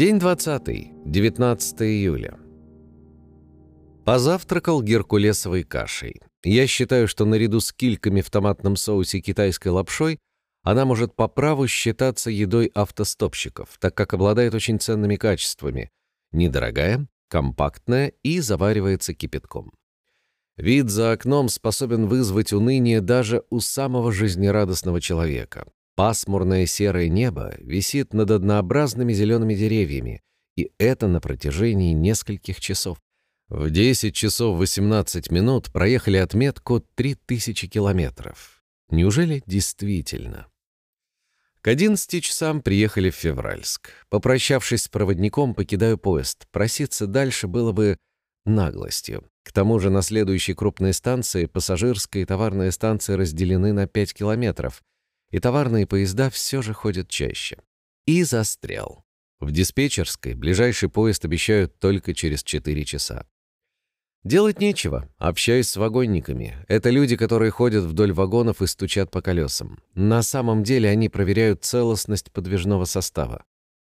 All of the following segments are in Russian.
День 20, 19 июля. Позавтракал геркулесовой кашей. Я считаю, что наряду с кильками в томатном соусе китайской лапшой она может по праву считаться едой автостопщиков, так как обладает очень ценными качествами. Недорогая, компактная и заваривается кипятком. Вид за окном способен вызвать уныние даже у самого жизнерадостного человека. Пасмурное серое небо висит над однообразными зелеными деревьями, и это на протяжении нескольких часов. В 10 часов 18 минут проехали отметку 3000 километров. Неужели действительно? К 11 часам приехали в Февральск. Попрощавшись с проводником, покидаю поезд. Проситься дальше было бы наглостью. К тому же на следующей крупной станции пассажирская и товарная станции разделены на 5 километров, и товарные поезда все же ходят чаще. И застрял. В диспетчерской ближайший поезд обещают только через 4 часа. Делать нечего, общаюсь с вагонниками. Это люди, которые ходят вдоль вагонов и стучат по колесам. На самом деле они проверяют целостность подвижного состава.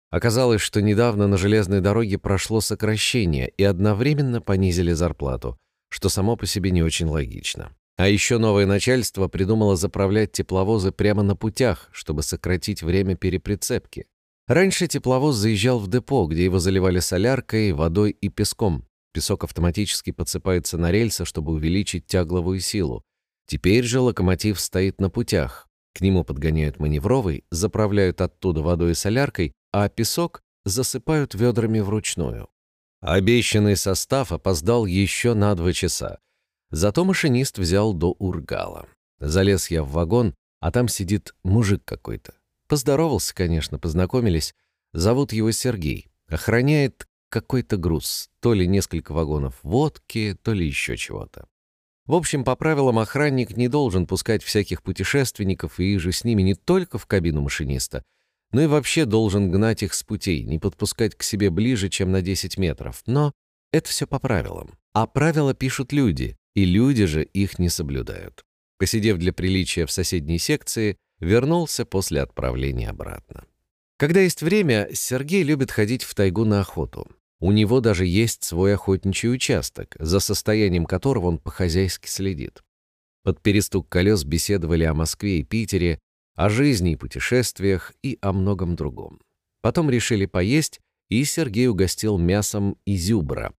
Оказалось, что недавно на железной дороге прошло сокращение и одновременно понизили зарплату, что само по себе не очень логично. А еще новое начальство придумало заправлять тепловозы прямо на путях, чтобы сократить время переприцепки. Раньше тепловоз заезжал в депо, где его заливали соляркой, водой и песком. Песок автоматически подсыпается на рельсы, чтобы увеличить тягловую силу. Теперь же локомотив стоит на путях. К нему подгоняют маневровый, заправляют оттуда водой и соляркой, а песок засыпают ведрами вручную. Обещанный состав опоздал еще на два часа. Зато машинист взял до Ургала. Залез я в вагон, а там сидит мужик какой-то. Поздоровался, конечно, познакомились. Зовут его Сергей. Охраняет какой-то груз. То ли несколько вагонов водки, то ли еще чего-то. В общем, по правилам, охранник не должен пускать всяких путешественников и же с ними не только в кабину машиниста, но и вообще должен гнать их с путей, не подпускать к себе ближе, чем на 10 метров. Но это все по правилам. А правила пишут люди, и люди же их не соблюдают. Посидев для приличия в соседней секции, вернулся после отправления обратно. Когда есть время, Сергей любит ходить в тайгу на охоту. У него даже есть свой охотничий участок, за состоянием которого он по-хозяйски следит. Под перестук колес беседовали о Москве и Питере, о жизни и путешествиях и о многом другом. Потом решили поесть, и Сергей угостил мясом изюбра.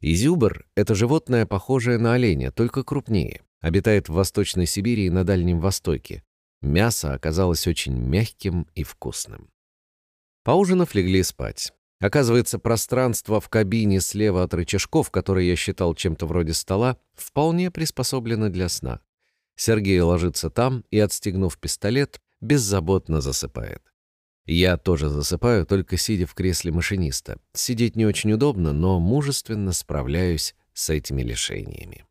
Изюбр — это животное, похожее на оленя, только крупнее. Обитает в Восточной Сибири и на Дальнем Востоке. Мясо оказалось очень мягким и вкусным. Поужинав, легли спать. Оказывается, пространство в кабине слева от рычажков, которое я считал чем-то вроде стола, вполне приспособлено для сна. Сергей ложится там и, отстегнув пистолет, беззаботно засыпает. Я тоже засыпаю, только сидя в кресле машиниста. Сидеть не очень удобно, но мужественно справляюсь с этими лишениями.